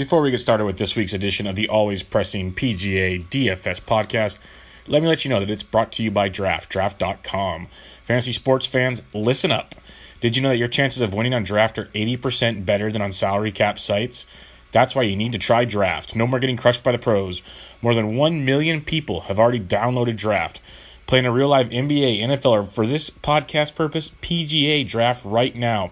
Before we get started with this week's edition of the always pressing PGA DFS podcast, let me let you know that it's brought to you by Draft, draft.com. Fantasy sports fans, listen up. Did you know that your chances of winning on draft are 80% better than on salary cap sites? That's why you need to try Draft. No more getting crushed by the pros. More than 1 million people have already downloaded Draft. Playing a real live NBA, NFL, or for this podcast purpose, PGA Draft right now.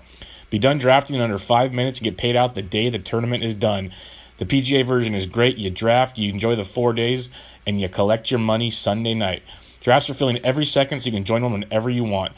Be done drafting in under five minutes and get paid out the day the tournament is done. The PGA version is great. You draft, you enjoy the four days, and you collect your money Sunday night. Drafts are filling every second, so you can join them whenever you want.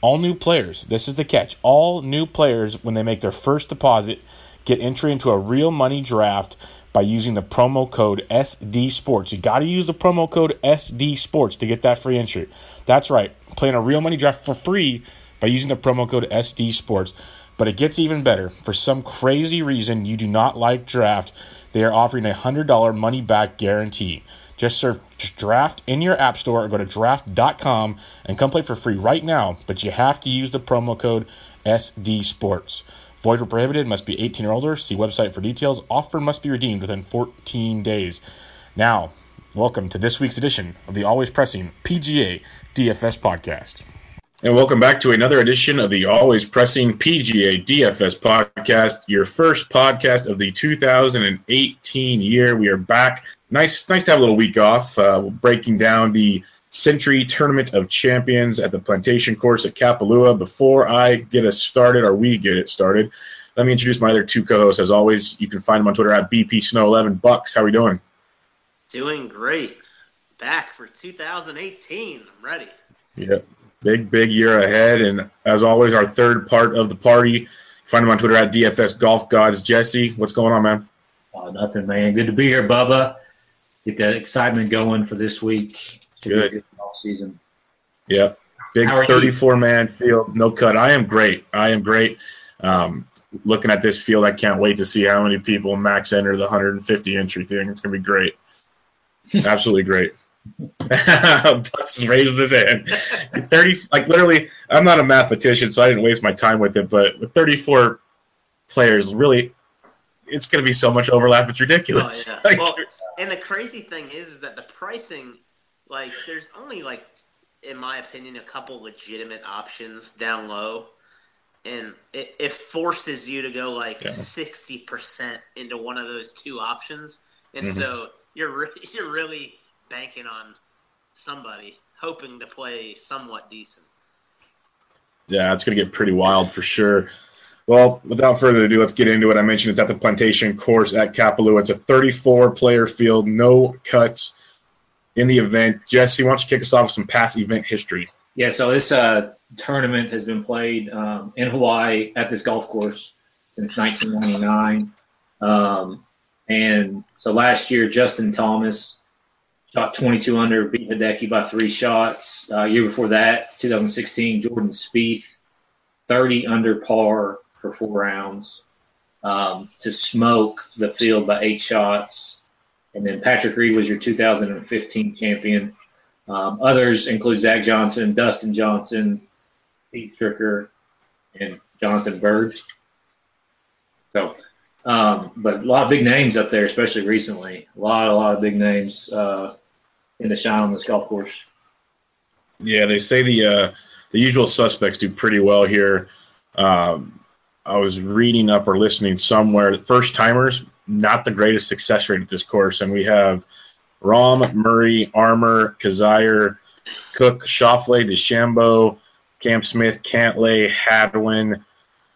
All new players, this is the catch. All new players, when they make their first deposit, get entry into a real money draft by using the promo code SD Sports. You got to use the promo code SD Sports to get that free entry. That's right, playing a real money draft for free by using the promo code SD Sports. But it gets even better. For some crazy reason you do not like draft, they are offering a $100 money back guarantee. Just search draft in your app store or go to draft.com and come play for free right now. But you have to use the promo code SD Sports. Void or prohibited, must be 18 or older. See website for details. Offer must be redeemed within 14 days. Now, welcome to this week's edition of the always pressing PGA DFS podcast. And welcome back to another edition of the always pressing PGA DFS podcast, your first podcast of the 2018 year. We are back. Nice, nice to have a little week off. Uh, breaking down the Sentry Tournament of Champions at the Plantation Course at Kapalua. Before I get us started, or we get it started, let me introduce my other two co-hosts. As always, you can find them on Twitter at BP Snow 11 Bucks. How are we doing? Doing great. Back for 2018. I'm ready. Yep big, big year ahead. And as always, our third part of the party. Find him on Twitter at DFS Golf Gods. Jesse, what's going on, man? Oh, nothing, man. Good to be here, Bubba. Get that excitement going for this week. Good. good off season. Yep. Big 34 man field, no cut. I am great. I am great. Um, looking at this field, I can't wait to see how many people max enter the 150 entry thing. It's gonna be great. Absolutely great. Bucks raises his hand. Thirty, like literally, I'm not a mathematician, so I didn't waste my time with it. But with 34 players, really, it's going to be so much overlap. It's ridiculous. Oh, yeah. like, well, and the crazy thing is, is that the pricing, like, there's only like, in my opinion, a couple legitimate options down low, and it, it forces you to go like sixty yeah. percent into one of those two options, and mm-hmm. so you're re- you're really banking on somebody, hoping to play somewhat decent. Yeah, it's going to get pretty wild for sure. Well, without further ado, let's get into it. I mentioned it's at the Plantation Course at Kapalua. It's a 34 player field, no cuts in the event. Jesse, why don't you kick us off with some past event history? Yeah, so this uh, tournament has been played um, in Hawaii at this golf course since 1999. Um, and so last year, Justin Thomas shot 22 under, beat Hideki by three shots. Uh, year before that, 2016, Jordan Spieth, 30 under par for four rounds um, to smoke the field by eight shots. And then Patrick Reed was your 2015 champion. Um, others include Zach Johnson, Dustin Johnson, Pete Stricker, and Jonathan Byrd. So um, but a lot of big names up there, especially recently. A lot, a lot of big names. Uh, in the shine on this golf course. Yeah, they say the uh, the usual suspects do pretty well here. Um, I was reading up or listening somewhere. First timers, not the greatest success rate at this course, and we have Rahm, Murray, Armour, Kizzire, Cook, Schauffele, DeChambeau, Cam Smith, Cantlay, Hadwin,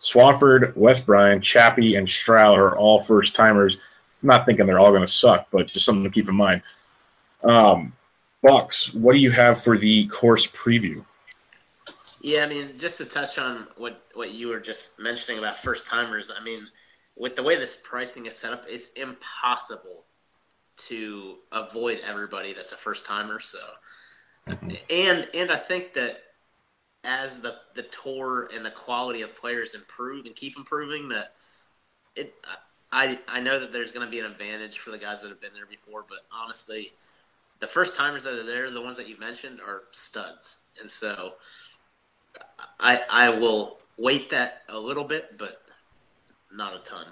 Swafford, Wes Bryan, Chappie, and Stroud are all first timers. I'm not thinking they're all going to suck, but just something to keep in mind. Um, Bucks, what do you have for the course preview? Yeah, I mean, just to touch on what what you were just mentioning about first timers. I mean, with the way this pricing is set up, it's impossible to avoid everybody that's a first timer. So, mm-hmm. and and I think that as the the tour and the quality of players improve and keep improving, that it I I know that there's going to be an advantage for the guys that have been there before, but honestly the first timers that are there, the ones that you mentioned, are studs, and so I I will weight that a little bit, but not a ton.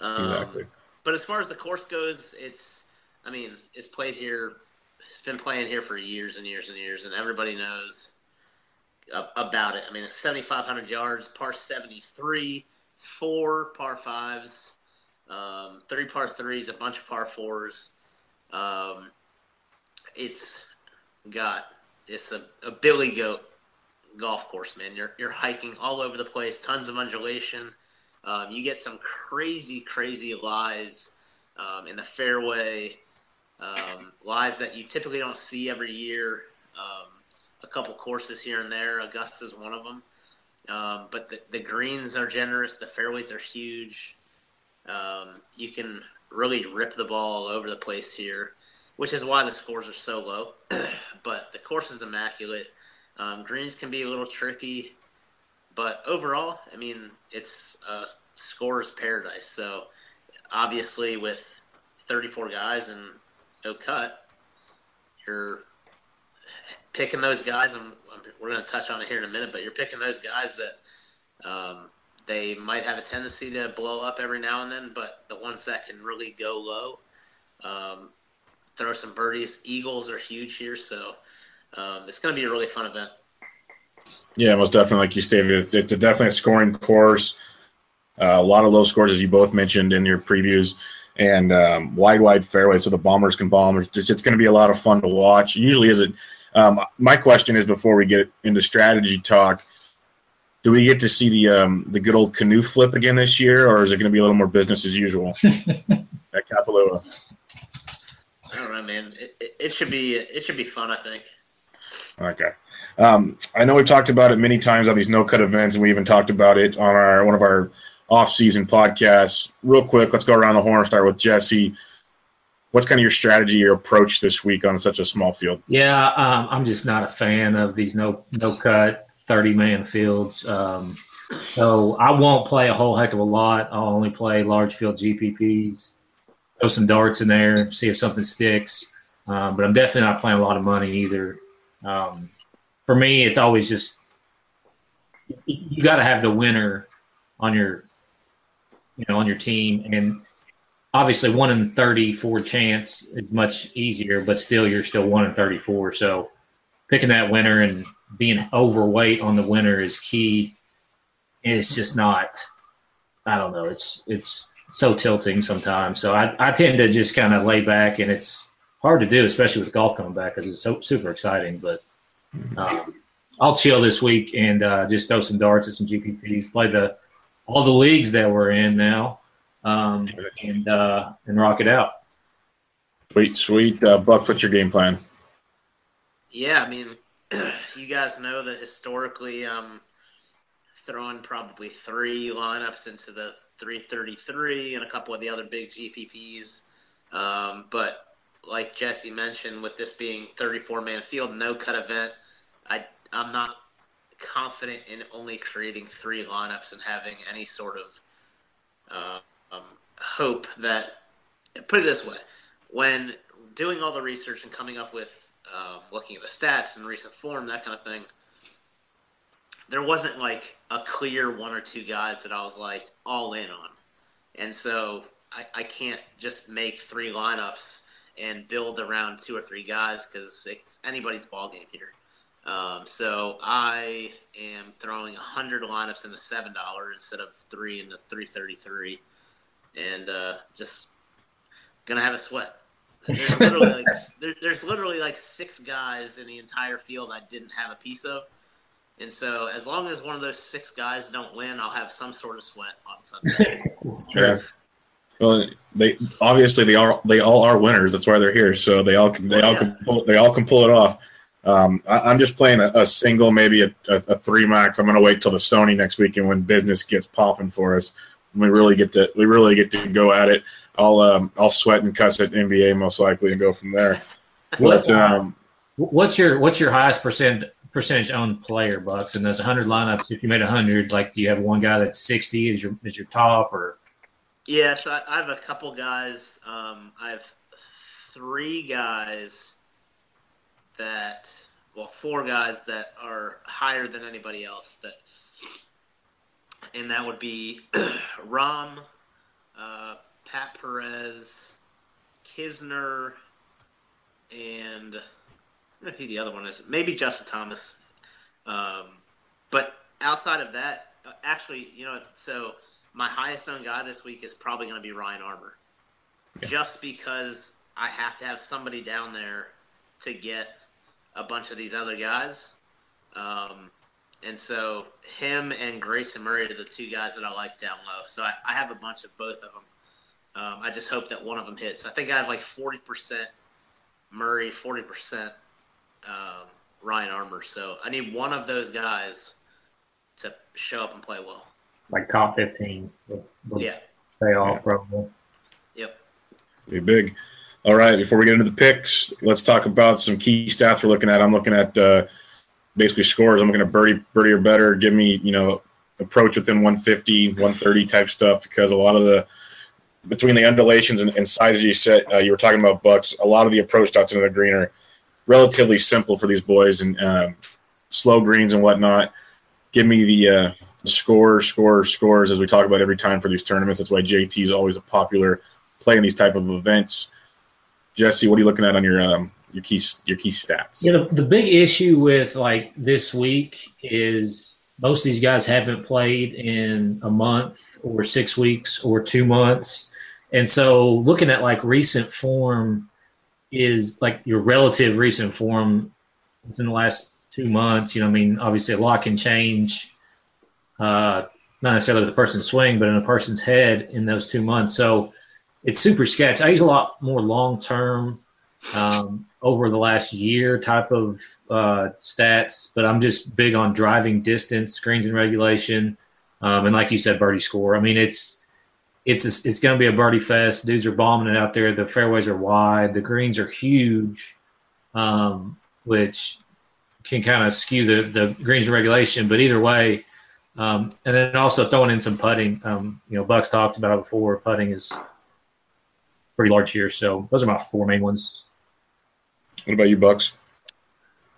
Um, exactly. but as far as the course goes, it's I mean it's played here. It's been playing here for years and years and years, and everybody knows about it. I mean, it's 7,500 yards, par 73, four par fives, um, three par threes, a bunch of par fours. Um, it's got it's a, a billy goat golf course, man. You're you're hiking all over the place, tons of undulation. Um, you get some crazy, crazy lies um, in the fairway, um, lies that you typically don't see every year. Um, a couple courses here and there. Augusta's one of them. Um, but the, the greens are generous. The fairways are huge. Um, you can really rip the ball all over the place here, which is why the scores are so low. but the course is immaculate. Um, greens can be a little tricky, but overall, I mean, it's a scores paradise. So obviously, with 34 guys and no cut, you're picking those guys. And we're going to touch on it here in a minute, but you're picking those guys that um, they might have a tendency to blow up every now and then, but the ones that can really go low, um, throw some birdies. Eagles are huge here, so um, it's going to be a really fun event. Yeah, most definitely, like you stated, it's, it's a definitely a scoring course. Uh, a lot of low scores, as you both mentioned in your previews, and um, wide, wide fairways, so the bombers can bomb. It's, it's going to be a lot of fun to watch. Usually, is it? Um, my question is before we get into strategy talk, do we get to see the um, the good old canoe flip again this year, or is it going to be a little more business as usual at Kapalua? I don't know, man. It, it, it, should be it should be fun. I think. Okay. Um, I know we've talked about it many times on these no cut events, and we even talked about it on our one of our off season podcasts. Real quick, let's go around the horn. Start with Jesse. What's kind of your strategy, your approach this week on such a small field? Yeah, um, I'm just not a fan of these no no cut 30 man fields. Um, so I won't play a whole heck of a lot. I'll only play large field GPPs, throw some darts in there, see if something sticks. Um, but I'm definitely not playing a lot of money either. Um, for me, it's always just you got to have the winner on your, you know, on your team, and obviously one in 34 chance is much easier, but still you're still one in 34. So picking that winner and being overweight on the winner is key. And it's just not. I don't know. It's it's so tilting sometimes. So I, I tend to just kind of lay back, and it's hard to do, especially with golf coming back, because it's so super exciting. But um, I'll chill this week and uh, just throw some darts at some GPPs, play the all the leagues that we're in now, um, and uh, and rock it out. Sweet, sweet. Uh, Buck, what's your game plan? Yeah, I mean, you guys know that historically I'm throwing probably three lineups into the 333 and a couple of the other big GPPs. Um, but like Jesse mentioned, with this being 34 man field, no cut event, I, I'm not confident in only creating three lineups and having any sort of uh, um, hope that. Put it this way: when doing all the research and coming up with um, looking at the stats and recent form, that kind of thing, there wasn't like a clear one or two guys that I was like all in on. And so I, I can't just make three lineups and build around two or three guys because it's anybody's ball game here. Um, so I am throwing 100 lineups in the $7 instead of three in the 333 and uh, just going to have a sweat. There's literally like there, there's literally like six guys in the entire field I didn't have a piece of, and so as long as one of those six guys don't win, I'll have some sort of sweat on Sunday. yeah. Well, they obviously they are they all are winners. That's why they're here. So they all they all can pull, they all can pull it off. Um, I, am just playing a, a single, maybe a, a, a, three max. I'm gonna wait till the Sony next weekend when business gets popping for us. We really get to we really get to go at it. I'll um, I'll sweat and cuss at NBA most likely and go from there. But, um, what's your what's your highest percent percentage owned player bucks and those 100 lineups? If you made 100, like do you have one guy that's 60 is your is your top or? Yeah, so I, I have a couple guys. Um, I have three guys that well, four guys that are higher than anybody else that, and that would be Rahm uh, Pat Perez, Kisner, and know who the other one is. Maybe Justin Thomas. Um, but outside of that, uh, actually, you know, so my highest owned guy this week is probably going to be Ryan Armour, Yeah. just because I have to have somebody down there to get a bunch of these other guys. Um, and so him and Grayson Murray are the two guys that I like down low. So I, I have a bunch of both of them. Um, I just hope that one of them hits. I think I have like 40% Murray, 40% um, Ryan Armour. So I need one of those guys to show up and play well. Like top 15. Would, would Yeah. Pay off, Yeah. probably. Yep. Be big. All right, before we get into the picks, let's talk about some key stats we're looking at. I'm looking at uh, basically scores. I'm looking at birdie, birdie or better. Give me, you know, approach within 150, 130 type stuff because a lot of the between the undulations and, and sizes you set, uh, you were talking about bucks. A lot of the approach dots into the green are relatively simple for these boys and um, slow greens and whatnot. Give me the uh, scores, scores, scores as we talk about every time for these tournaments. That's why JT is always a popular play in these type of events. Jesse, what are you looking at on your um, your key your key stats? Yeah, the big issue with like this week is most of these guys haven't played in a month or six weeks or two months. And so looking at like recent form is like your relative recent form within the last two months. You know, I mean, obviously a lot can change, uh, not necessarily with the person's swing, but in a person's head in those two months. So it's super sketch. I use a lot more long term um, over the last year type of uh, stats, but I'm just big on driving distance, screens and regulation, um, and like you said, birdie score. I mean, it's it's a, it's going to be a birdie fest. Dudes are bombing it out there. The fairways are wide. The greens are huge, um, which can kind of skew the the greens regulation. But either way, um, and then also throwing in some putting. Um, you know, Bucks talked about it before. Putting is pretty large here, so those are my four main ones. What about you, Bucks?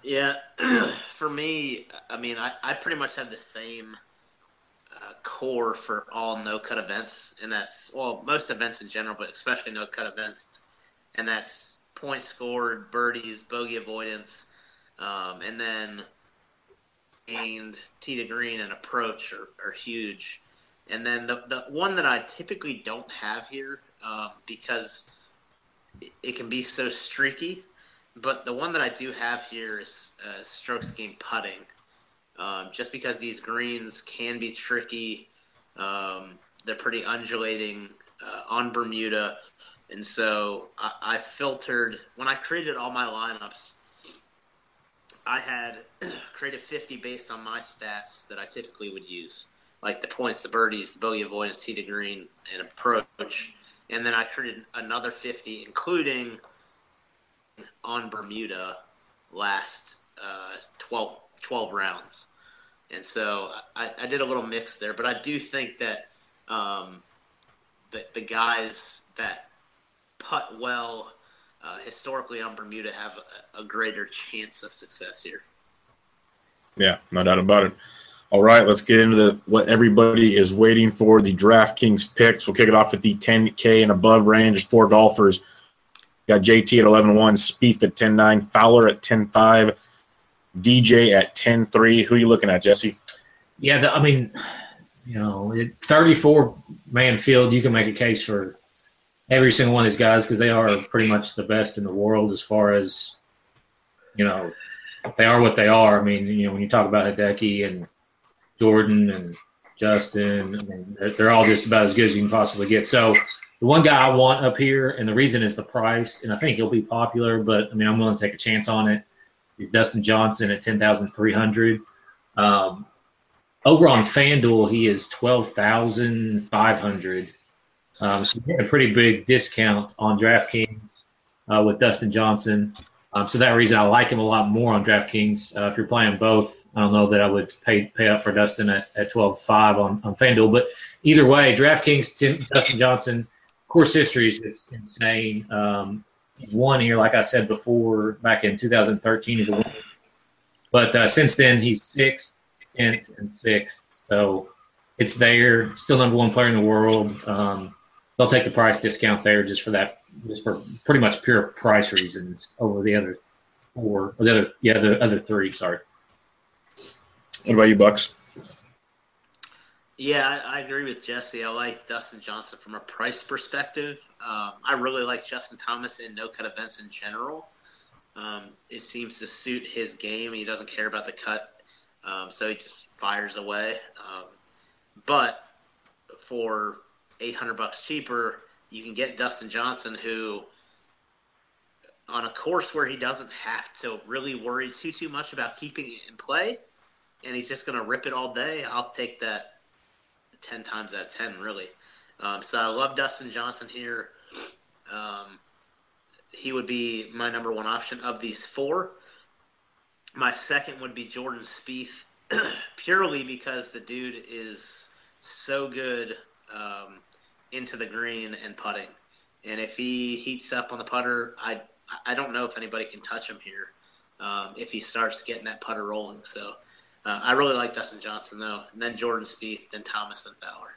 Yeah, for me, I mean, I, I pretty much have the same core for all no cut events, and that's well, most events in general, but especially no cut events, and that's points scored, birdies, bogey avoidance, um, and then aimed tee to green and approach are, are huge. And then the the one that I typically don't have here um, because it, it can be so streaky but the one that I do have here is uh, strokes gained putting. Um, just because these greens can be tricky, um, they're pretty undulating uh, on Bermuda, and so I, I filtered when I created all my lineups. I had created 50 based on my stats that I typically would use, like the points, the birdies, the bogey avoidance, tee to green, and approach. And then I created another 50, including on Bermuda last uh, 12, 12 rounds. And so I, I did a little mix there, but I do think that um, the, the guys that putt well uh, historically on Bermuda have a, a greater chance of success here. Yeah, no doubt about it. All right, let's get into the what everybody is waiting for the DraftKings picks. We'll kick it off with the 10K and above range. Four golfers. Got JT at 11-1, Spieth at 10-9, Fowler at 10-5, DJ at 10-3. Who are you looking at, Jesse? Yeah, the, I mean, you know, 34 man field, you can make a case for every single one of these guys because they are pretty much the best in the world as far as, you know, they are what they are. I mean, you know, when you talk about Hideki and Jordan and Justin, I mean, they're, they're all just about as good as you can possibly get. So the one guy I want up here, and the reason is the price, and I think he'll be popular, but I mean, I'm willing to take a chance on it. Is Dustin Johnson at 10,300. Um, over on FanDuel, he is 12,500. Um, so a pretty big discount on DraftKings uh, with Dustin Johnson. Um, so that reason I like him a lot more on DraftKings. Uh, if you're playing both, I don't know that I would pay pay up for Dustin at, at 12.5 on, on FanDuel. But either way, DraftKings, Tim, Dustin Johnson, course history is just insane. Um, he's won here, like I said before, back in 2013. He's winner. But uh, since then, he's sixth, tenth, and sixth. So it's there. Still number one player in the world. Um, they'll take the price discount there just for that, just for pretty much pure price reasons over the other four, or the other, yeah, the other three. Sorry. What about you, Bucks? Yeah, I, I agree with Jesse. I like Dustin Johnson from a price perspective. Um, I really like Justin Thomas in no cut events in general. Um, it seems to suit his game. He doesn't care about the cut, um, so he just fires away. Um, but for 800 bucks cheaper, you can get Dustin Johnson, who on a course where he doesn't have to really worry too too much about keeping it in play, and he's just going to rip it all day. I'll take that 10 times out of 10, really. Um, so I love Dustin Johnson here. Um, he would be my number one option of these four. My second would be Jordan Spieth, purely because the dude is so good um, into the green and putting. And if he heats up on the putter, I I don't know if anybody can touch him here um, if he starts getting that putter rolling. So uh, I really like Dustin Johnson though, and then Jordan Spieth, then Thomas, then Fowler.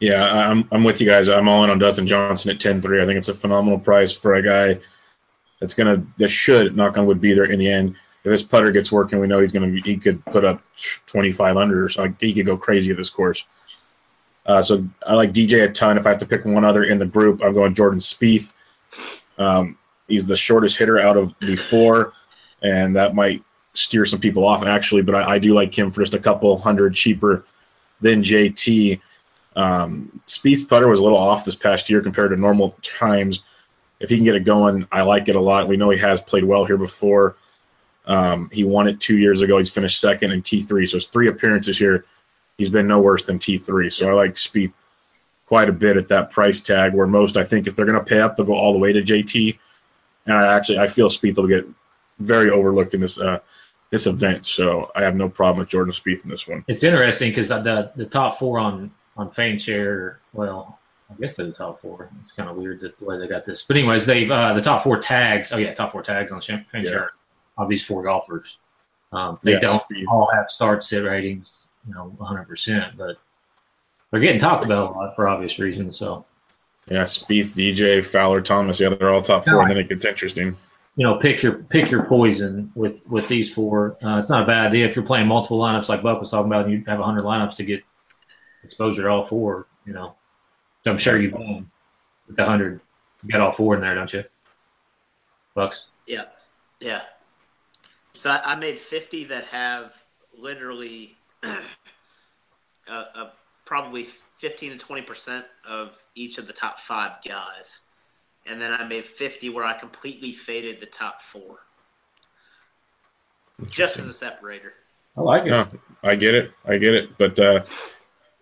Yeah, I'm I'm with you guys. I'm all in on Dustin Johnson at 10-3. I think it's a phenomenal price for a guy that's gonna that should knock on wood be there in the end. If this putter gets working, we know he's gonna he could put up 25 under or so. He could go crazy at this course. Uh, so I like DJ a ton. If I have to pick one other in the group, I'm going Jordan Spieth. Um, he's the shortest hitter out of the four, and that might steer some people off actually. But I, I do like him for just a couple hundred cheaper than JT. Um, Spieth's putter was a little off this past year compared to normal times. If he can get it going, I like it a lot. We know he has played well here before. Um, he won it two years ago. He's finished second in T3, so it's three appearances here. He's been no worse than T3. So I like Spieth quite a bit at that price tag. Where most, I think, if they're going to pay up, they'll go all the way to JT. And I actually, I feel Spieth will get very overlooked in this uh, this event. So I have no problem with Jordan Spieth in this one. It's interesting because the, the the top four on on Fanshare, well, I guess they're the top four. It's kind of weird the way they got this. But anyways, they've uh, the top four tags. Oh yeah, top four tags on Fanshare yeah. of these four golfers. Um, they yes. don't all have start sit ratings, you know, 100%, but they're getting talked about a lot for obvious reasons. So. Yeah, Spieth, DJ, Fowler, Thomas. Yeah, they're all top four, and then it gets interesting. You know, pick your pick your poison with with these four. Uh, it's not a bad idea if you're playing multiple lineups like Buck was talking about. and You have 100 lineups to get exposure to all four, you know. So I'm sure you've with the hundred. You got all four in there, don't you? Bucks. Yeah, yeah. So I, I made fifty that have literally uh, uh, probably fifteen to twenty percent of each of the top five guys, and then I made fifty where I completely faded the top four, just as a separator. I like it. No, I get it. I get it. But uh,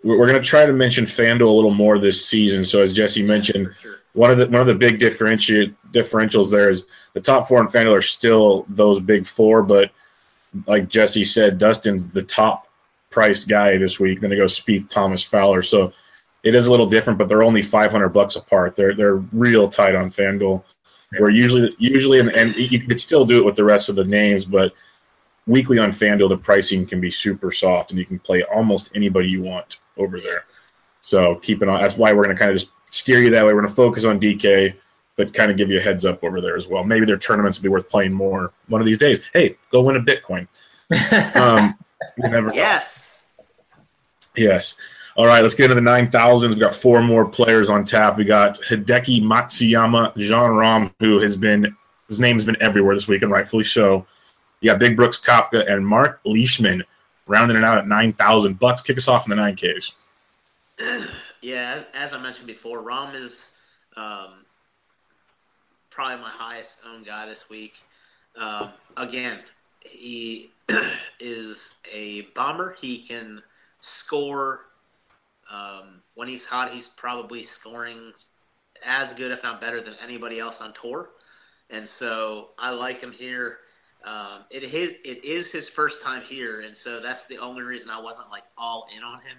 we're going to try to mention FanDuel a little more this season. So as Jesse mentioned, sure. one of the one of the big differenti- differentials there is the top four in FanDuel are still those big four, but like Jesse said, Dustin's the top priced guy this week. Then it goes Spieth, Thomas, Fowler. So it is a little different, but they're only 500 bucks apart. They're they're real tight on FanDuel. Where usually usually and, and you could still do it with the rest of the names, but weekly on FanDuel the pricing can be super soft and you can play almost anybody you want over there. So keep it on. That's why we're going to kind of just steer you that way. We're going to focus on DK, but kind of give you a heads up over there as well. Maybe their tournaments will be worth playing more one of these days. Hey, go win a Bitcoin. um, never yes. Yes. All right, let's get into the 9,000s. We've got four more players on tap. We got Hideki Matsuyama, Jon Rahm, who has been, his name has been everywhere this week, and rightfully so. You got Big Brooks Koepka and Mark Leishman rounding it out at 9,000 bucks. Kick us off in the 9Ks. Yeah, as I mentioned before, Rahm is um, probably my highest owned guy this week. Um, again, he is a bomber. He can score. Um, when he's hot, he's probably scoring as good, if not better, than anybody else on tour. And so I like him here. Um, it it is his first time here, and so that's the only reason I wasn't like all in on him,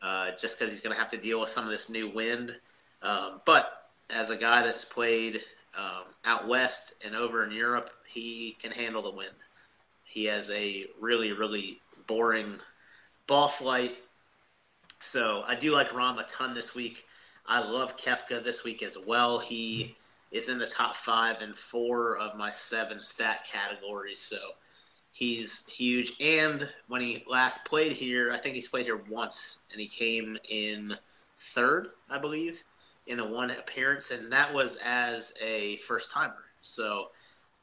uh, just because he's going to have to deal with some of this new wind. Um, but as a guy that's played um, out west and over in Europe, he can handle the wind. He has a really really boring ball flight, so I do like Rahm a ton this week. I love Koepka this week as well. He is in the top five in four of my seven stat categories, so he's huge. And when he last played here, I think he's played here once, and he came in third, I believe, in the one appearance, and that was as a first timer. So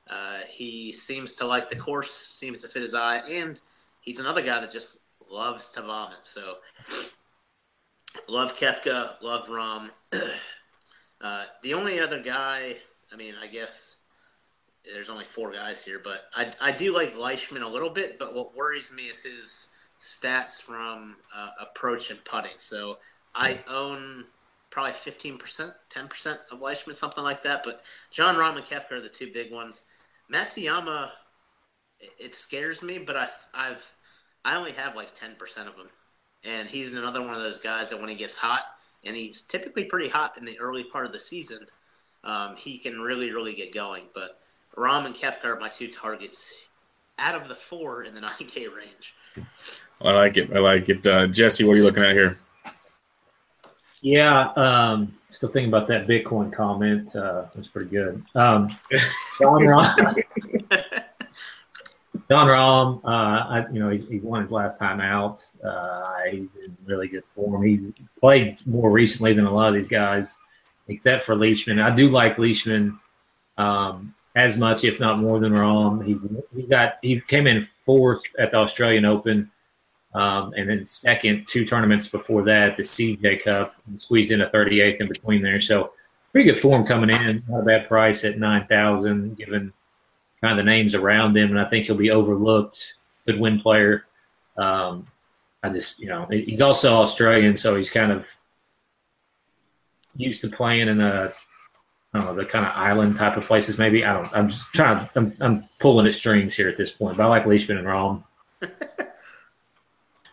uh, he seems to like the course, seems to fit his eye, and he's another guy that just loves to vomit. So love Koepka, love Rahm. uh, the only other guy, I mean, I guess there's only four guys here, but I, I do like Leishman a little bit. But what worries me is his stats from uh, approach and putting. So I own probably 15%, 10% of Leishman, something like that. But Jon Rahm and Koepka are the two big ones. Matsuyama, it scares me, but I, I've I only have like 10% of him, and he's another one of those guys that when he gets hot, and he's typically pretty hot in the early part of the season, um, he can really really get going. But Rahm and Koepka are my two targets out of the four in the 9K range. I like it. I like it. Uh, Jesse, what are you looking at here? Yeah, um, still thinking about that Bitcoin comment. Uh, that's pretty good. Um, Jon Rahm, Jon Rahm, uh, I, you know, he won his last time out. Uh, he's in really good form. He played more recently than a lot of these guys, except for Leishman. I do like Leishman um, as much, if not more, than Rahm. He he got he came in fourth at the Australian Open. Um, and then second, two tournaments before that, the CJ Cup, squeezed in a 38th in between there. So pretty good form coming in. Not a bad price at 9,000, given kind of the names around him. And I think he'll be overlooked. Good win player. Um, I just, you know, he's also Australian, so he's kind of used to playing in a, I don't know, the kind of island type of places. Maybe I don't. I'm just trying. I'm, I'm pulling at strings here at this point. But I like Leishman and Rahm.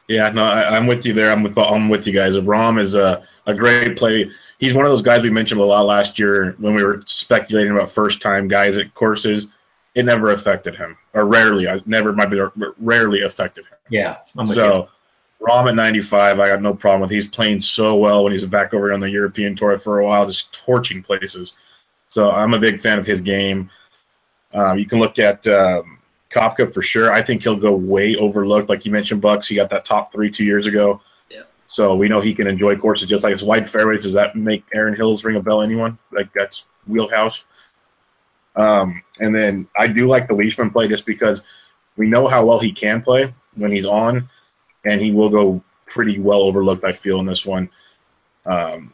Yeah, no, I, am with you there. I'm with I'm with you guys. Rahm is a, a great play. He's one of those guys we mentioned a lot last year when we were speculating about first time guys at courses. It never affected him, or rarely. I never might be rarely affected him. Yeah. so, you. Rahm at 95, I got no problem with. He's playing so well when he's back over on the European tour for a while, just torching places. So I'm a big fan of his game. Um, you can look at um, Koepka for sure. I think he'll go way overlooked. Like you mentioned, Bucks, he got that top three two years ago. Yeah. So we know he can enjoy courses just like his wide fairways. Does that make Erin Hills ring a bell? Anyone? Like that's wheelhouse. Um, and then I do like the Leishman play just because we know how well he can play when he's on, and he will go pretty well overlooked. I feel in this one. Um,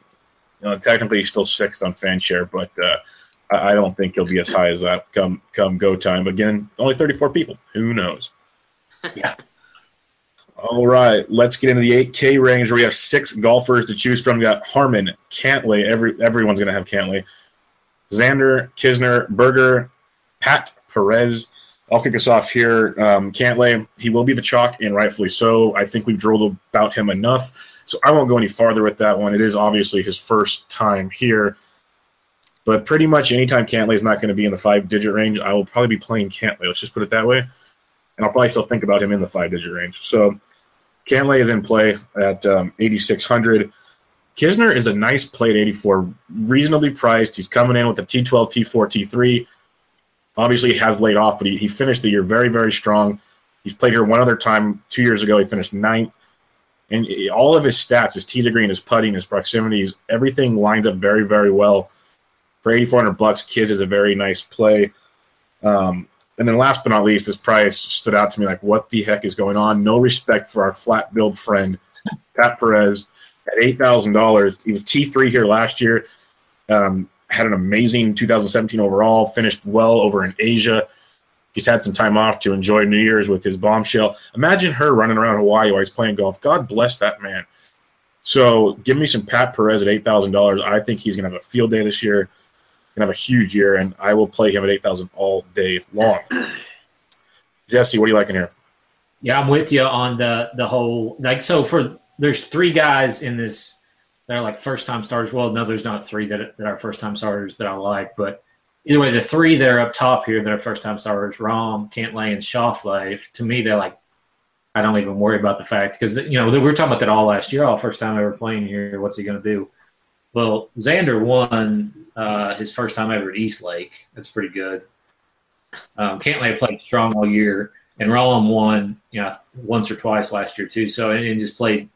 you know, technically he's still sixth on fan share, but uh, I don't think he'll be as high as that come come go time. Again, only 34 people. Who knows? Yeah. All right, let's get into the 8K range where we have six golfers to choose from. We got Harman, Cantlay. Every everyone's gonna have Cantlay. Xander, Kisner, Berger, Pat Perez. I'll kick us off here. Um, Cantlay, he will be the chalk, and rightfully so. I think we've drilled about him enough, so I won't go any farther with that one. It is obviously his first time here. But pretty much anytime Cantlay is not going to be in the five digit range, I will probably be playing Cantlay. Let's just put it that way. And I'll probably still think about him in the five digit range. So Cantlay in play at um, 8,600. Kisner is a nice play at 84, reasonably priced. He's coming in with a T12, T4, T3. Obviously, he has laid off, but he, he finished the year very, very strong. He's played here one other time two years ago. He finished ninth. And all of his stats, his tee to green, his putting, his proximities, everything lines up very, very well for 8400 bucks, Kiz is a very nice play. Um, and then last but not least, this price stood out to me like, what the heck is going on? No respect for our flat build friend, Pat Perez, at $8,000. He was T3 here last year. Um, had an amazing 2017 overall, finished well over in Asia. He's had some time off to enjoy New Year's with his bombshell. Imagine her running around Hawaii while he's playing golf. God bless that man. So give me some Pat Perez at $8,000. I think he's going to have a field day this year to have a huge year, and I will play him at 8,000 all day long. Jesse, what are you liking here? Yeah, I'm with you on the the whole like so for there's three guys in this that are like first time starters. Well, no, there's not three that, that are first time starters that I like, but either way, the three that are up top here that are first time starters, Rahm, Cantlay, and Schauffele, to me they're like I don't even worry about the fact because you know we were talking about that all last year. All first time ever playing here, what's he going to do? Well, Xander won uh, his first time ever at East Lake. That's pretty good. Um, Cantlay played strong all year, and Rollum won, you know, once or twice last year too. So and, and just played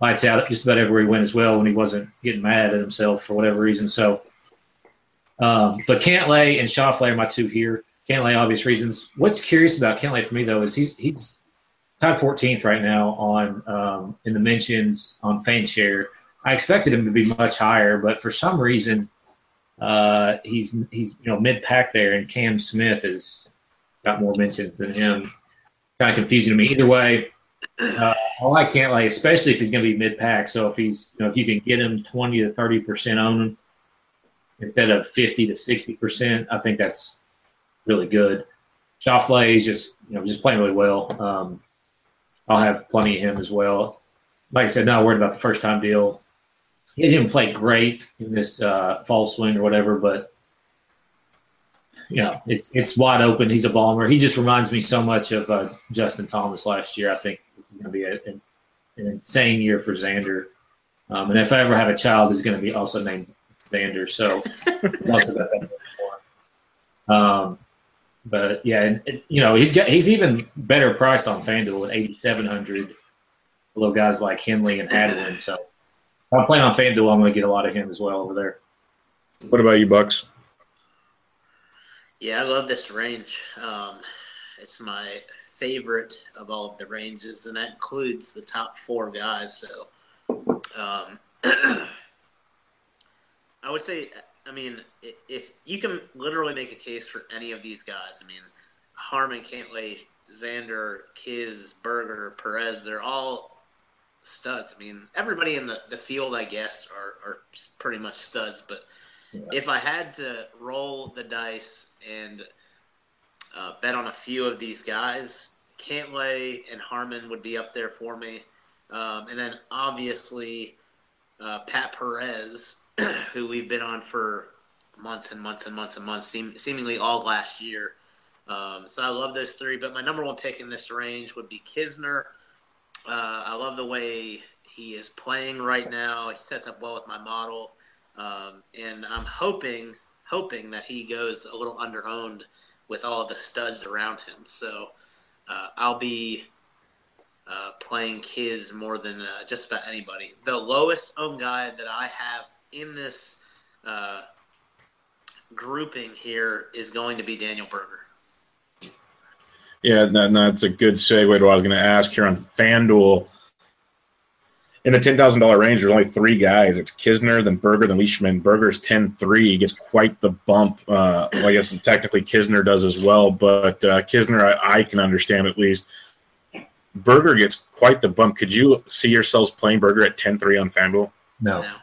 lights out just about everywhere he went as well when he wasn't getting mad at himself for whatever reason. So, um, but Cantlay and Schauffele are my two here. Cantlay, obvious reasons. What's curious about Cantlay for me though is he's he's tied 14th right now on um, in the mentions on Fanshare. I expected him to be much higher, but for some reason, uh, he's he's you know mid pack there, and Cam Smith has got more mentions than him. Kind of confusing to me. Either way, uh, I can't like especially if he's going to be mid pack. So if he's you know if you can get him 20 to 30 percent on him instead of 50 to 60 percent, I think that's really good. Schauffele is just you know just playing really well. Um, I'll have plenty of him as well. Like I said, not worried about the first time deal. He didn't play great in this uh, fall swing or whatever, but you know it's it's wide open. He's a bomber. He just reminds me so much of uh, Justin Thomas last year. I think this is going to be a, an, an insane year for Xander. Um, and if I ever have a child, he's going to be also named Xander. So he's also got that for um, but yeah, and, and, you know he's got he's even better priced on FanDuel at eighty seven hundred. Little guys like Henley and Hadwin. So if I'm playing on FanDuel, I'm going to get a lot of him as well over there. What about you, Bucks? Yeah, I love this range. Um, it's my favorite of all of the ranges, and that includes the top four guys. So, um, I would say, I mean, if you can literally make a case for any of these guys, I mean, Harman, Cantlay, Xander, Kiz, Berger, Perez, they're all studs. I mean, everybody in the, the field, I guess, are, are pretty much studs. But yeah. if I had to roll the dice and uh, bet on a few of these guys, Cantlay and Harman would be up there for me. Um, and then obviously uh, Pat Perez, who we've been on for months and months and months and months, seem, seemingly all last year. Um, so I love those three. But my number one pick in this range would be Kisner. Uh, I love the way he is playing right now. He sets up well with my model, um, and I'm hoping hoping that he goes a little under underowned with all the studs around him. So uh, I'll be uh, playing Kiz more than uh, just about anybody. The lowest owned guy that I have in this uh, grouping here is going to be Daniel Berger. Yeah, that, that's a good segue to what I was going to ask here on FanDuel. In the ten thousand dollar range, there's only three guys. It's Kisner, then Berger, then Leishman. Berger's 10-3. He gets quite the bump. Uh, well, I guess technically Kisner does as well, but uh, Kisner, I, I can understand at least. Berger gets quite the bump. Could you see yourselves playing Berger at 10-3 on FanDuel? No. no.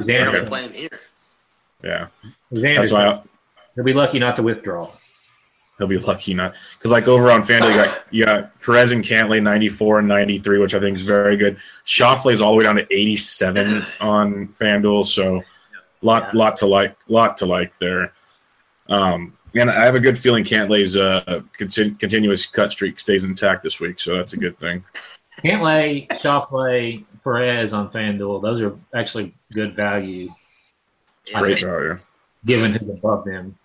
Xander okay. play him here. Yeah. Xander, That's why I, he'll be lucky not to withdraw he'll be lucky not because like over on FanDuel you got you got Perez and Cantlay 94 and 93, which I think is very good. Schauffele is all the way down to 87 on FanDuel, so lot yeah. lot to like lot to like there. Um, and I have a good feeling Cantlay's uh, continuous cut streak stays intact this week, so that's a good thing. Cantlay, Schauffele, Perez on FanDuel, those are actually good value. Great value. Given who's above them.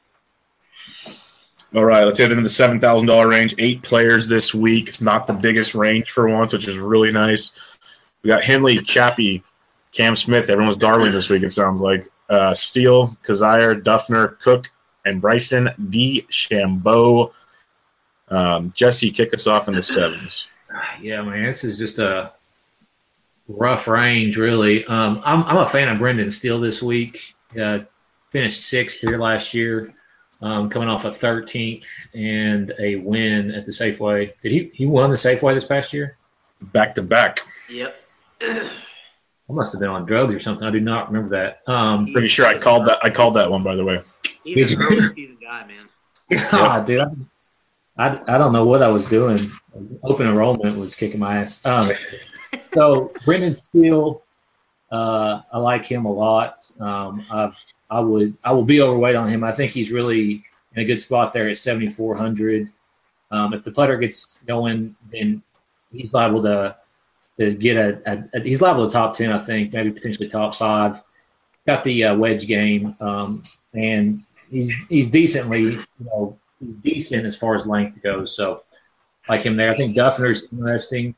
All right, let's head into the seven thousand dollar range. Eight players this week. It's not the biggest range for once, which is really nice. We got Henley, Chappie, Cam Smith. Everyone's darling this week. It sounds like uh, Steele, Kizzire, Dufner, Cook, and Bryson DeChambeau. Um, Jesse, kick us off in the sevens. Yeah, man, this is just a rough range, really. Um, I'm, I'm a fan of Brendan Steele this week. Uh, finished sixth here last year um, coming off a 13th and a win at the Safeway. Did he he won the Safeway this past year? Back to back. Yep. I must have been on drugs or something. I do not remember that. Um, Pretty sure I called that. I called that one by the way. He's an early season guy, man. God, dude, I, I, I don't know what I was doing. Open enrollment was kicking my ass. Um, so Brendan Steele, uh, I like him a lot. Um, I've I would I will be overweight on him. I think he's really in a good spot there at 7,400. Um, if the putter gets going, then he's liable to to get a, a, a he's liable to top 10. I think maybe potentially top five. got the uh, wedge game, um, and he's he's decently, you know, he's decent as far as length goes. So like him there. I think Dufner's interesting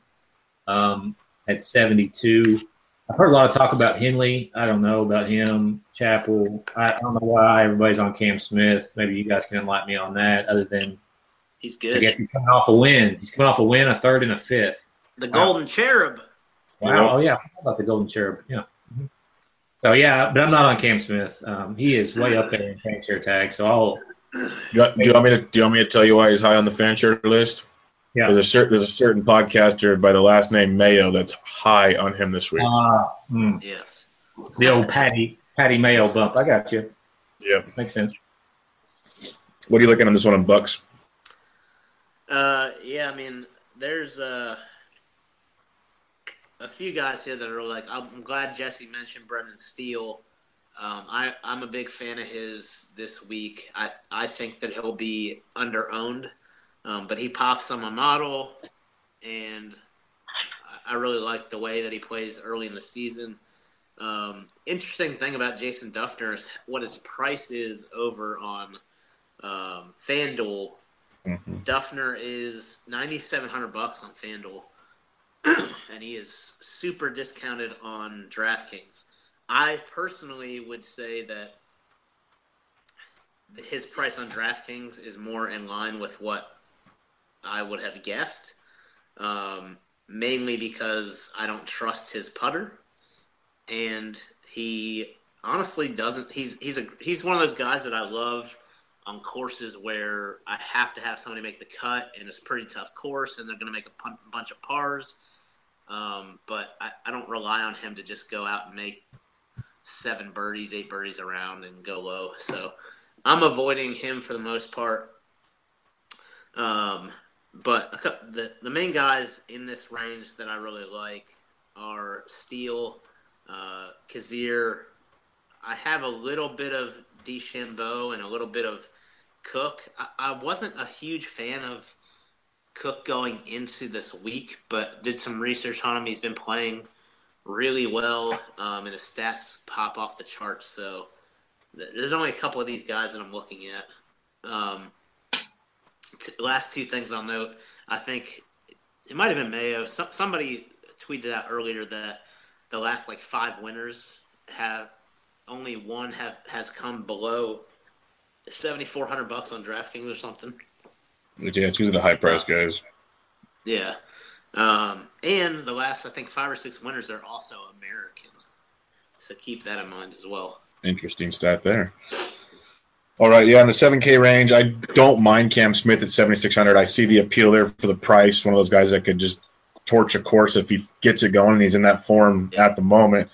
um, at 72. I've heard a lot of talk about Henley. I don't know about him. Chappell. I, I don't know why everybody's on Cam Smith. Maybe you guys can enlighten me on that. Other than he's good. I guess he's coming off a win. He's coming off a win, a third and a fifth. The Golden. Cherub. Wow. Oh yeah, about the Golden Cherub. Yeah. Mm-hmm. So yeah, but I'm not on Cam Smith. Um, he is way up there in FanShare tag. So I'll. Do you, do you want me to do you want me to tell you why he's high on the FanShare list? Yeah. There's a certain there's a certain podcaster by the last name Mayo that's high on him this week. Uh, mm. Yes. The old Patty Patty Mayo bump. I got you. Yeah. Makes sense. What are you looking on this one on Bucks? Uh, yeah, I mean, there's uh, a few guys here that are like, I'm glad Jesse mentioned Brendan Steele. Um, I, I'm a big fan of his this week. I, I think that he'll be under owned, um, but he pops on my model, and I really like the way that he plays early in the season. Um, interesting thing about Jason Dufner is what his price is over on um, FanDuel. Mm-hmm. Dufner is ninety seven hundred bucks on FanDuel. and he is super discounted on DraftKings. I personally would say that his price on DraftKings is more in line with what I would have guessed, um, mainly because I don't trust his putter, and he honestly doesn't. He's he's a he's one of those guys that I love on courses where I have to have somebody make the cut, and it's a pretty tough course, and they're going to make a bunch of pars um, but I, I don't rely on him to just go out and make seven birdies, eight birdies around and go low. So I'm avoiding him for the most part. Um, but the the main guys in this range that I really like are Steele, uh, Kizzire. I have a little bit of DeChambeau and a little bit of Cook. I, I wasn't a huge fan of Cook going into this week, but did some research on him. He's been playing really well, um, and his stats pop off the charts. So there's only a couple of these guys that I'm looking at. Um, t- last two things I'll note. I think it might have been Mayo. So- somebody tweeted out earlier that the last like five winners have only one have has come below seventy four hundred bucks on DraftKings or something. Yeah, two of the high price guys. Yeah. Um, and the last, I think, five or six winners are also American. So keep that in mind as well. Interesting stat there. All right, yeah, in the 7K range, I don't mind Cam Smith at 7,600. I see the appeal there for the price. One of those guys that could just torch a course if he gets it going and he's in that form at the moment.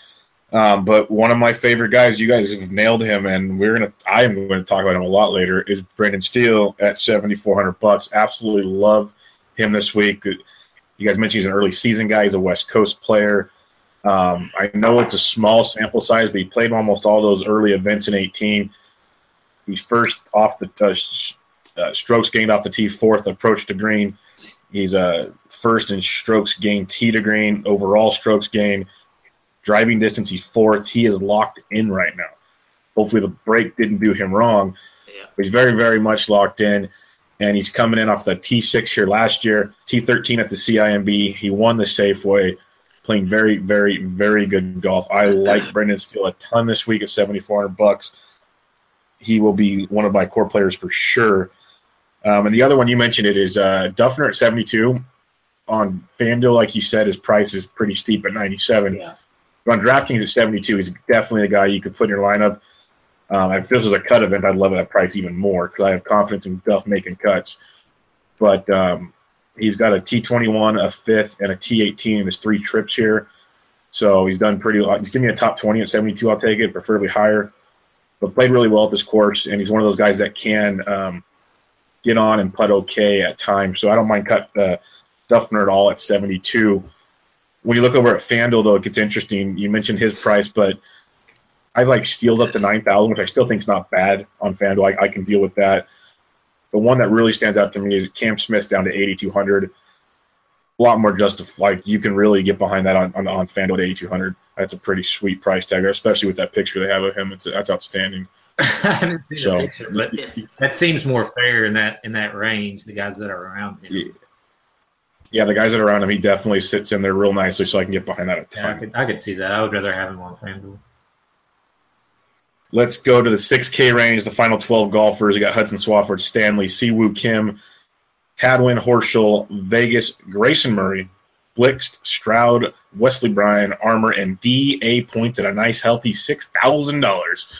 Um, but one of my favorite guys, you guys have nailed him, and we're gonna. I am going to talk about him a lot later. Is Brendan Steele at seventy four hundred bucks? Absolutely love him this week. You guys mentioned he's an early season guy. He's a West Coast player. Um, I know it's a small sample size, but he played almost all those early events in 18. He's first off the uh, uh, strokes gained off the tee, fourth approach to green. He's uh, first in strokes gained tee to green, overall strokes gained Driving distance, he's fourth. He is locked in right now. Hopefully, the break didn't do him wrong. Yeah. But he's very, very much locked in. And he's coming in off the T6 here last year, T13 at the CIMB. He won the Safeway, playing very, very, very good golf. I like Brendan Steele a ton this week at 7,400 bucks. He will be one of my core players for sure. Um, and the other one you mentioned it is uh, Dufner at 72 on FanDuel, like you said, his price is pretty steep at 97. Yeah on DraftKings at 72, he's definitely a guy you could put in your lineup. Um, if this was a cut event, I'd love that price even more because I have confidence in Duff making cuts. But um, he's got a T21, a fifth, and a T18 in his three trips here. So he's done pretty well. He's giving me a top 20 at 72. I'll take it, preferably higher. But played really well at this course, and he's one of those guys that can um, get on and putt okay at times. So I don't mind cut uh, Dufner at all at 72 when you look over at FanDuel, though, it gets interesting. You mentioned his price, but I've like Steeled up to 9,000, which I still think is not bad on FanDuel. I, I can deal with that. The one that really stands out to me is Cam Smith down to 8,200. A lot more justified. Like you can really get behind that on on, on FanDuel at 8,200. That's a pretty sweet price tag, especially with that picture they have of him. It's that's outstanding. I haven't seen So- the picture, but that seems more fair in that in that range. The guys that are around him. Yeah. Yeah, the guys that are around him, he definitely sits in there real nicely, so I can get behind that a Yeah, I could I could see that. I would rather have him on FanDuel. Let's go to the 6K range. The final 12 golfers. You got Hudson Swafford, Stanley, Siwoo Kim, Hadwin, Horschel, Vegas, Grayson Murray, Blixt, Stroud, Wesley Bryan, Armour, and DA Points at a nice, healthy $6,000.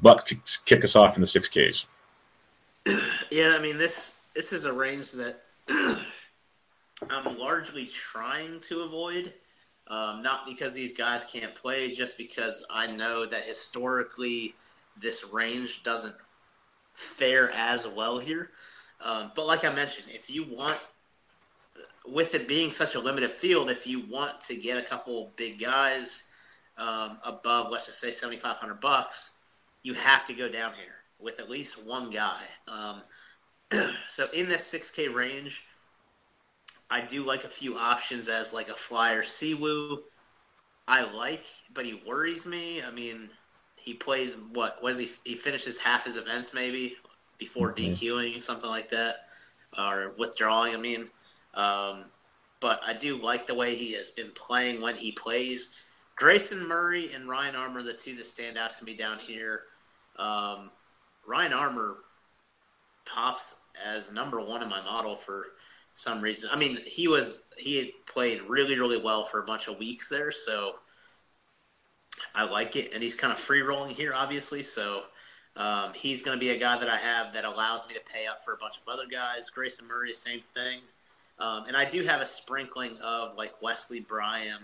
Buck kick us off in the 6Ks. Yeah, I mean this this is a range that I'm largely trying to avoid. Um, not because these guys can't play, just because I know that historically this range doesn't fare as well here. Um, but like I mentioned, if you want, with it being such a limited field, if you want to get a couple big guys um, above, let's just say seventy five hundred bucks, you have to go down here with at least one guy. Um, so in this 6K range, I do like a few options as like a flyer Siwoo. I like, but he worries me. I mean, he plays what? Was he? He finishes half his events maybe before Mhm. DQing something like that, or withdrawing. I mean, um, but I do like the way he has been playing when he plays. Grayson Murray and Ryan Armour, the two that stand out to me down here. Um, Ryan Armour pops as number one in my model for some reason. I mean, he was he had played really really well for a bunch of weeks there, so I like it, and he's kind of free rolling here, obviously. So um, he's going to be a guy that I have that allows me to pay up for a bunch of other guys. Grayson Murray, same thing, um, and I do have a sprinkling of like Wesley Bryan,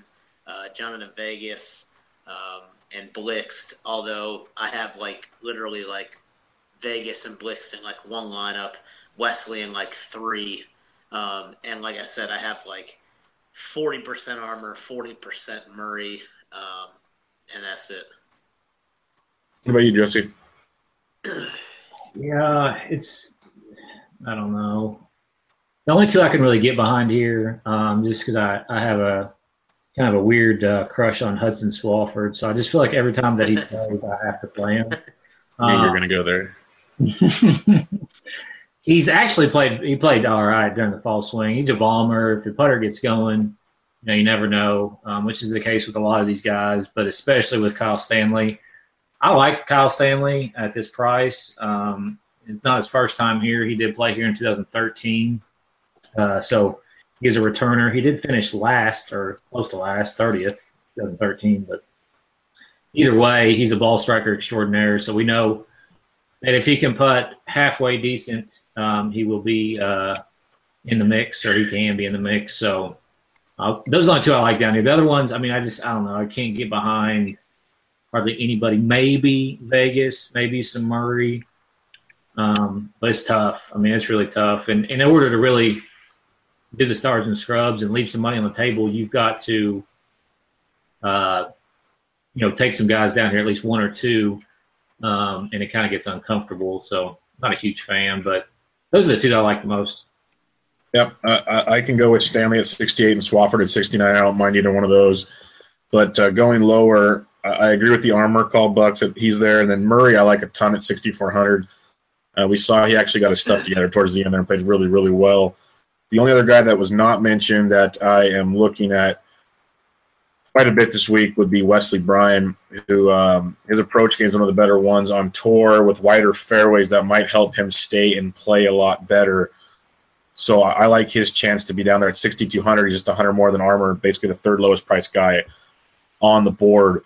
uh, Jhonattan Vegas, um, and Blixt. Although I have like literally like Vegas and Blixt in like one lineup, Wesley in like three, um, and like I said, I have like forty percent Armour, forty percent Murray, um, and that's it. What about you, Jesse? Yeah, it's I don't know. The only two I can really get behind here, um, just because I, I have a kind of a weird uh, crush on Hudson Swafford, so I just feel like every time that he plays, I have to play him. I knew you were Um, going to go there. he's actually played. He played all right during the fall swing. He's a bomber. If the putter gets going, you know, you never know, um, which is the case with a lot of these guys, but especially with Kyle Stanley. I like Kyle Stanley at this price. Um, it's not his first time here. He did play here in 2013, uh, so he's a returner. He did finish last or close to last, 30th, 2013, but either way, he's a ball striker extraordinaire. So we know that if he can putt halfway decent, um, he will be uh, in the mix, or he can be in the mix. So uh, those are the only two I like down here. The other ones, I mean, I just I don't know. I can't get behind hardly anybody. Maybe Vegas, maybe some Murray, um, but it's tough. I mean, it's really tough. And, in order to really do the stars and scrubs and leave some money on the table, you've got to, uh, you know, take some guys down here, at least one or two um, and it kind of gets uncomfortable. So not a huge fan, but those are the two that I like the most. Yep, I, I I can go with Stanley at 68 and Swafford at 69. I don't mind either one of those. But uh, going lower, I, I agree with the Armour call Bucks he's there, and then Murray I like a ton at 6400. Uh, we saw he actually got his stuff together towards the end there and played really really well. The only other guy that was not mentioned that I am looking at quite a bit this week would be Wesley Bryan, who um, his approach game is one of the better ones on tour with wider fairways that might help him stay and play a lot better. So I, I like his chance to be down there at 6,200. He's just 100 more than Armour, basically the third lowest price guy on the board.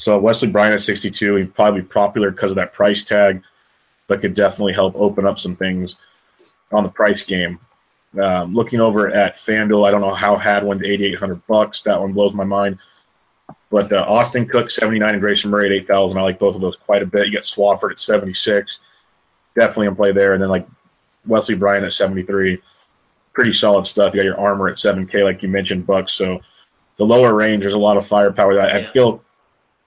So Wesley Bryan at 62, he'd probably be popular because of that price tag, but could definitely help open up some things on the price game. Um, looking over at FanDuel, I don't know how Hadwin to 8,800 bucks. That one blows my mind. But uh, Austin Cook 79 and Grayson Murray at 8,000. I like both of those quite a bit. You got Swafford at 76, definitely in play there, and then like Wesley Bryan at 73. Pretty solid stuff. You got your Armour at 7K, like you mentioned, Bucks. So the lower range, there's a lot of firepower. I, I feel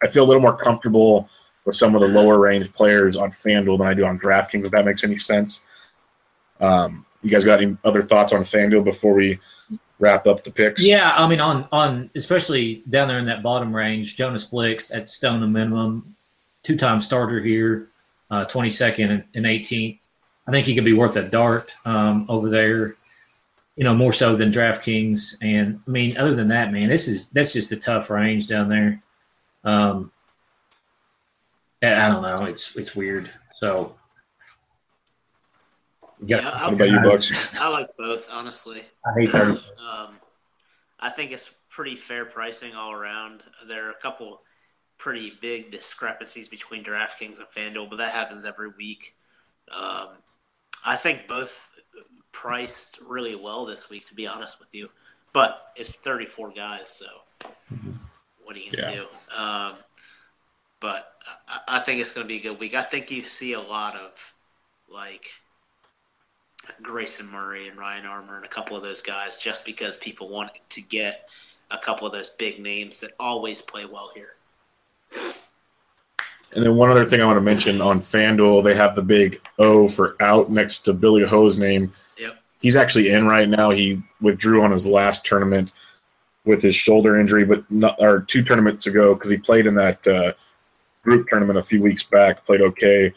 I feel a little more comfortable with some of the lower range players on FanDuel than I do on DraftKings. If that makes any sense. Um, you guys got any other thoughts on FanDuel before we wrap up the picks? Yeah, I mean, on on especially down there in that bottom range, Jonas Blixt at Stone a minimum, two time starter here, uh, 22nd and 18th. I think he could be worth a dart um, over there. You know, more so than DraftKings. And I mean, other than that, man, this is that's just a tough range down there. Um, I don't know. It's it's weird. So yeah, I, what about you, Bucks? I like both, honestly. I hate thirty. Um, I think it's pretty fair pricing all around. There are a couple pretty big discrepancies between DraftKings and FanDuel, but that happens every week. Um, I think both priced really well this week, to be honest with you. But it's 34 guys, so what are you gonna yeah. do? Um, but I, I think it's gonna be a good week. I think you see a lot of like Grayson Murray and Ryan Armour and a couple of those guys just because people want to get a couple of those big names that always play well here. And then one other thing I want to mention on FanDuel, they have the big O for out next to Billy Ho's name. Yep. He's actually in right now. He withdrew on his last tournament with his shoulder injury, but not, or two tournaments ago because he played in that uh, group tournament a few weeks back, played okay.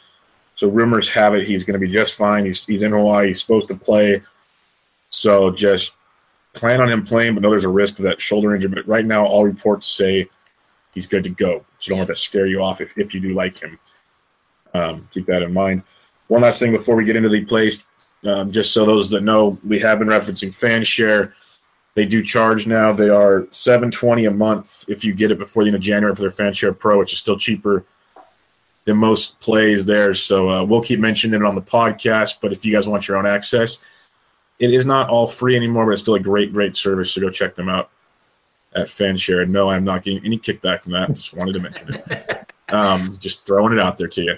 So rumors have it he's going to be just fine. He's, he's in Hawaii. He's supposed to play. So just plan on him playing, but know there's a risk of that shoulder injury. But right now, all reports say he's good to go. So don't let that scare you off if, if you do like him. Um, keep that in mind. One last thing before we get into the plays, um, just so those that know, we have been referencing FanShare. They do charge now. They are seven twenty a month if you get it before the end of January for their FanShare Pro, which is still cheaper than most plays there. So uh, we'll keep mentioning it on the podcast. But if you guys want your own access, it is not all free anymore, but it's still a great, great service. So go check them out at FanShare. No, I'm not getting any kickback from that. Just wanted to mention it. Um, just throwing it out there to you.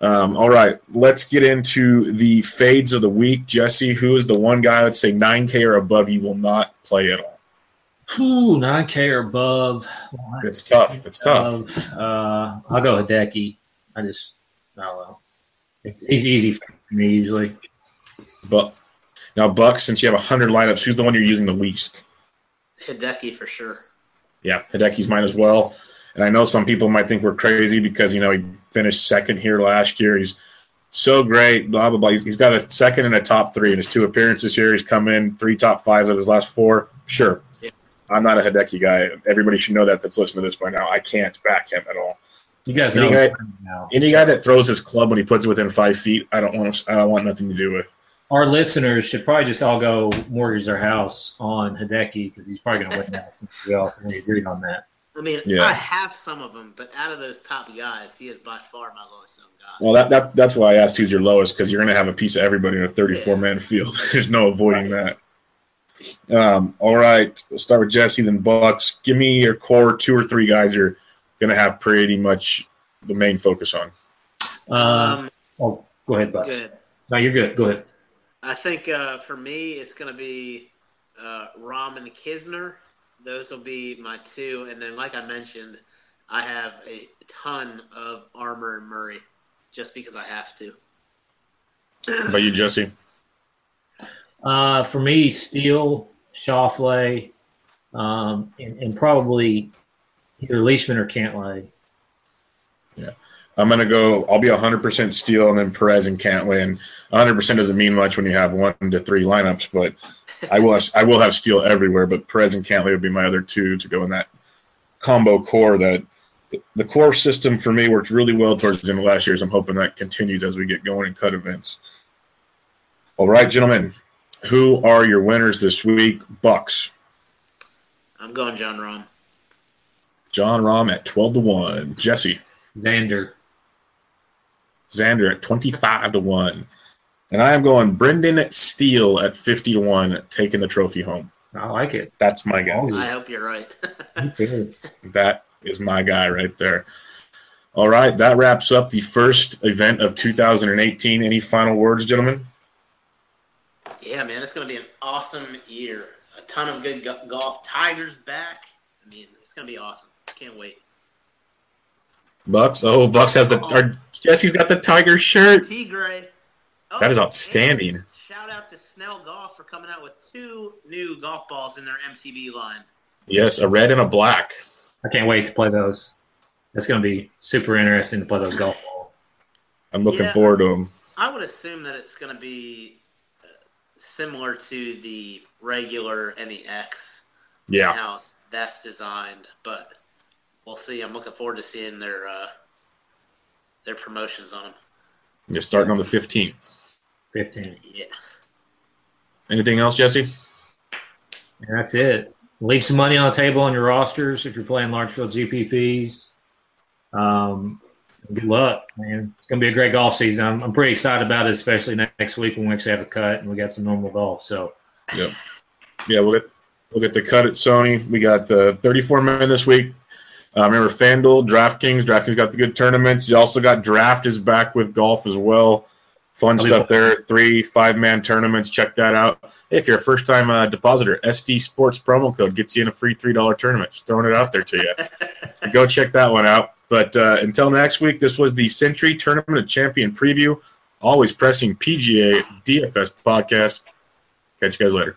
Um, all right, let's get into the fades of the week. Jesse, who is the one guy, let's say 9K or above, you will not play at all? Ooh, 9K or above. It's tough. It's tough. Uh, I'll go Hideki. I just, I don't know. It's, it's easy for me usually. But now, Buck, since you have 100 lineups, who's the one you're using the least? Hideki for sure. Yeah, Hideki's mine as well. And I know some people might think we're crazy because you know he finished second here last year. He's so great, blah blah blah. he's, he's got a second and a top three in his two appearances here. He's come in three top fives of his last four. Sure, yeah. I'm not a Hideki guy. Everybody should know that that's listening to this by now. I can't back him at all. You guys any know guy, any guy that throws his club when he puts it within five feet, I don't want. I don't want nothing to do with our listeners should probably just all go mortgage their house on Hideki because he's probably going to win that. We all we agreed on that. I mean, yeah. I have some of them, but out of those top guys, he is by far my lowest owned guy. Well, that, that that's why I asked who's your lowest because you're going to have a piece of everybody in a 34 yeah. man field. There's no avoiding right. that. Um, all right, we'll start with Jesse, then Bucks. Give me your core two or three guys you're going to have pretty much the main focus on. Um, oh, go ahead, Bucks. Good. No, you're good. Go ahead. I think uh, for me, it's going to be uh, Rahm and Kisner. Those will be my two. And then, like I mentioned, I have a ton of Armour and Murray just because I have to. How about you, Jesse? Uh, for me, Steele, Schauffele, um, and, and, probably either Leishman or Cantlay. Yeah. I'm going to go, I'll be 100% Steele and then Perez and Cantlay. And 100% doesn't mean much when you have one to three lineups, but I will have, I will have Steele everywhere. But Perez and Cantlay would be my other two to go in that combo core. That the core system for me worked really well towards the end of last year. So I'm hoping that continues as we get going in cut events. All right, gentlemen, who are your winners this week? Bucks. I'm going Jon Rahm. Jon Rahm at 12 to 1. Jesse. Xander. Xander at 25 to 1. And I am going Brendan Steele at 50 to 1, taking the trophy home. I like it. That's my guy. I hope you're right. that is my guy right there. All right, that wraps up the first event of 2018. Any final words, gentlemen? Yeah, man, it's going to be an awesome year. A ton of good golf. Tigers back. I mean, it's going to be awesome. Can't wait. Bucks. Oh, Bucks has the. Oh. Jesse's got the Tiger shirt. Tigre. Oh, that is outstanding. Shout out out to Snell Golf for coming out with two new golf balls in their MTB line. Yes, a red and a black. I can't wait to play those. It's going to be super interesting to play those golf balls. I'm looking Yeah. forward to them. I would assume that it's going to be uh, similar to the regular NEX. Yeah. How that's designed, but we'll see. I'm looking forward to seeing their uh, their promotions on them. Yeah, starting on the 15th. 15. Yeah. Anything else, Jesse? And that's it. Leave some money on the table on your rosters if you're playing large field GPPs. Um, good luck, man. It's going to be a great golf season. I'm, I'm pretty excited about it, especially next week when we actually have a cut and we got some normal golf. So, Yep. Yeah, we'll get we'll get the cut at Sony. We got the 34 men this week. Uh, remember FanDuel, DraftKings. DraftKings got the good tournaments. You also got Draft is back with golf as well. Fun stuff there. Three five man tournaments. Check that out. If you're a first time uh, depositor, SD Sports promo code gets you in a free three dollar tournament. Just throwing it out there to you. So go check that one out. But uh, until next week, this was the Sentry Tournament of Champion preview. Always pressing PGA DFS podcast. Catch you guys later.